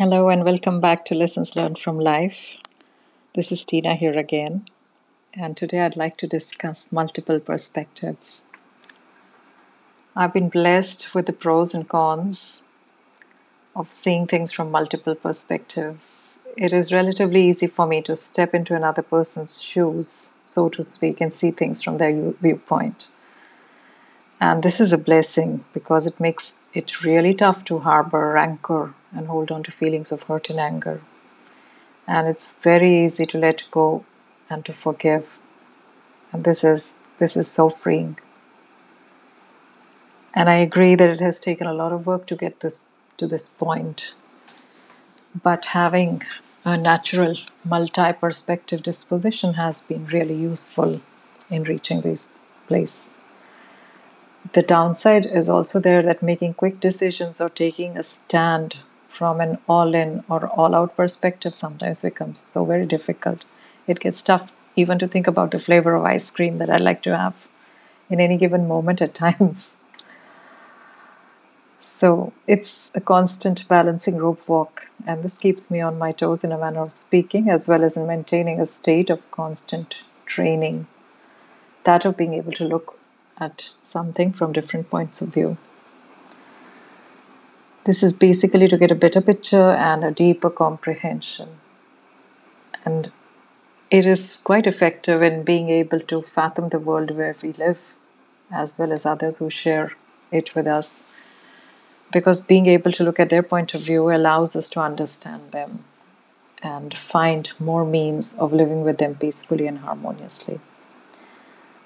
Hello and welcome back to Lessons Learned from Life. This is Tina here again, and today I'd like to discuss multiple perspectives. I've been blessed with the pros and cons of seeing things from multiple perspectives. It is relatively easy for me to step into another person's shoes, so to speak, and see things from their viewpoint. And this is a blessing because it makes it really tough to harbor rancor and hold on to feelings of hurt and anger. And it's very easy to let go and to forgive. And this is this is so freeing. And I agree that it has taken a lot of work to get this to this point. But having a natural multi-perspective disposition has been really useful in reaching this place the downside is also there that making quick decisions or taking a stand from an all in or all out perspective sometimes becomes so very difficult. It gets tough even to think about the flavor of ice cream that I'd like to have in any given moment at times. So it's a constant balancing rope walk, and this keeps me on my toes in a manner of speaking, as well as in maintaining a state of constant training. That of being able to look at something from different points of view. This is basically to get a better picture and a deeper comprehension. And it is quite effective in being able to fathom the world where we live, as well as others who share it with us. Because being able to look at their point of view allows us to understand them and find more means of living with them peacefully and harmoniously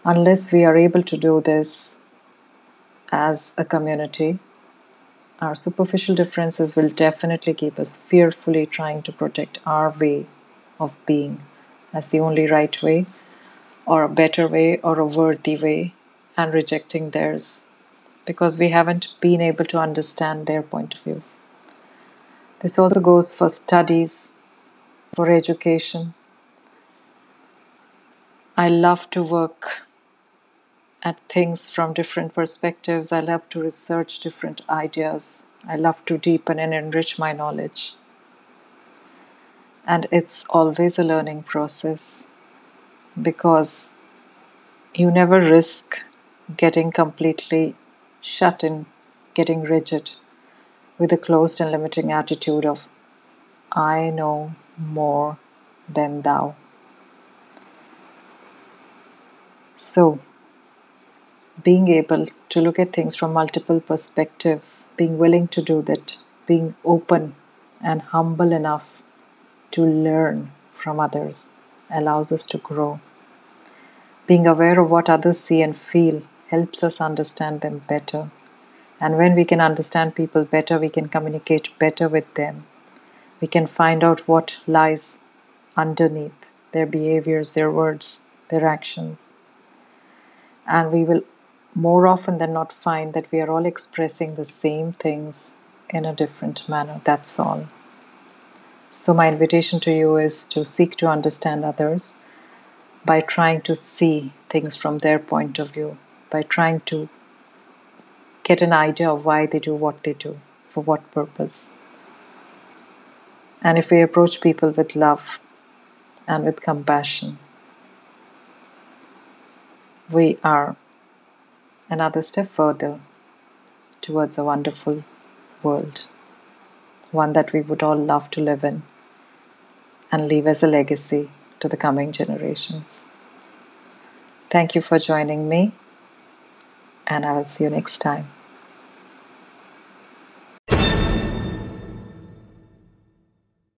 unless we are able to do this as a community, our superficial differences will definitely keep us fearfully trying to protect our way of being as the only right way, or a better way, or a worthy way, and rejecting theirs because we haven't been able to understand their point of view. This also goes for studies, for education. I love to work at things from different perspectives. I love to research different ideas. I love to deepen and enrich my knowledge. And it's always a learning process because you never risk getting completely shut in, getting rigid with a closed and limiting attitude of, I know more than thou. So, being able to look at things from multiple perspectives, being willing to do that, being open and humble enough to learn from others allows us to grow. Being aware of what others see and feel helps us understand them better. And when we can understand people better, we can communicate better with them. We can find out what lies underneath their behaviors, their words, their actions. And we will more often than not find that we are all expressing the same things in a different manner. That's all. So, my invitation to you is to seek to understand others by trying to see things from their point of view, by trying to get an idea of why they do what they do, for what purpose. And if we approach people with love and with compassion, we are another step further towards a wonderful world, one that we would all love to live in and leave as a legacy to the coming generations. Thank you for joining me, and I will see you next time.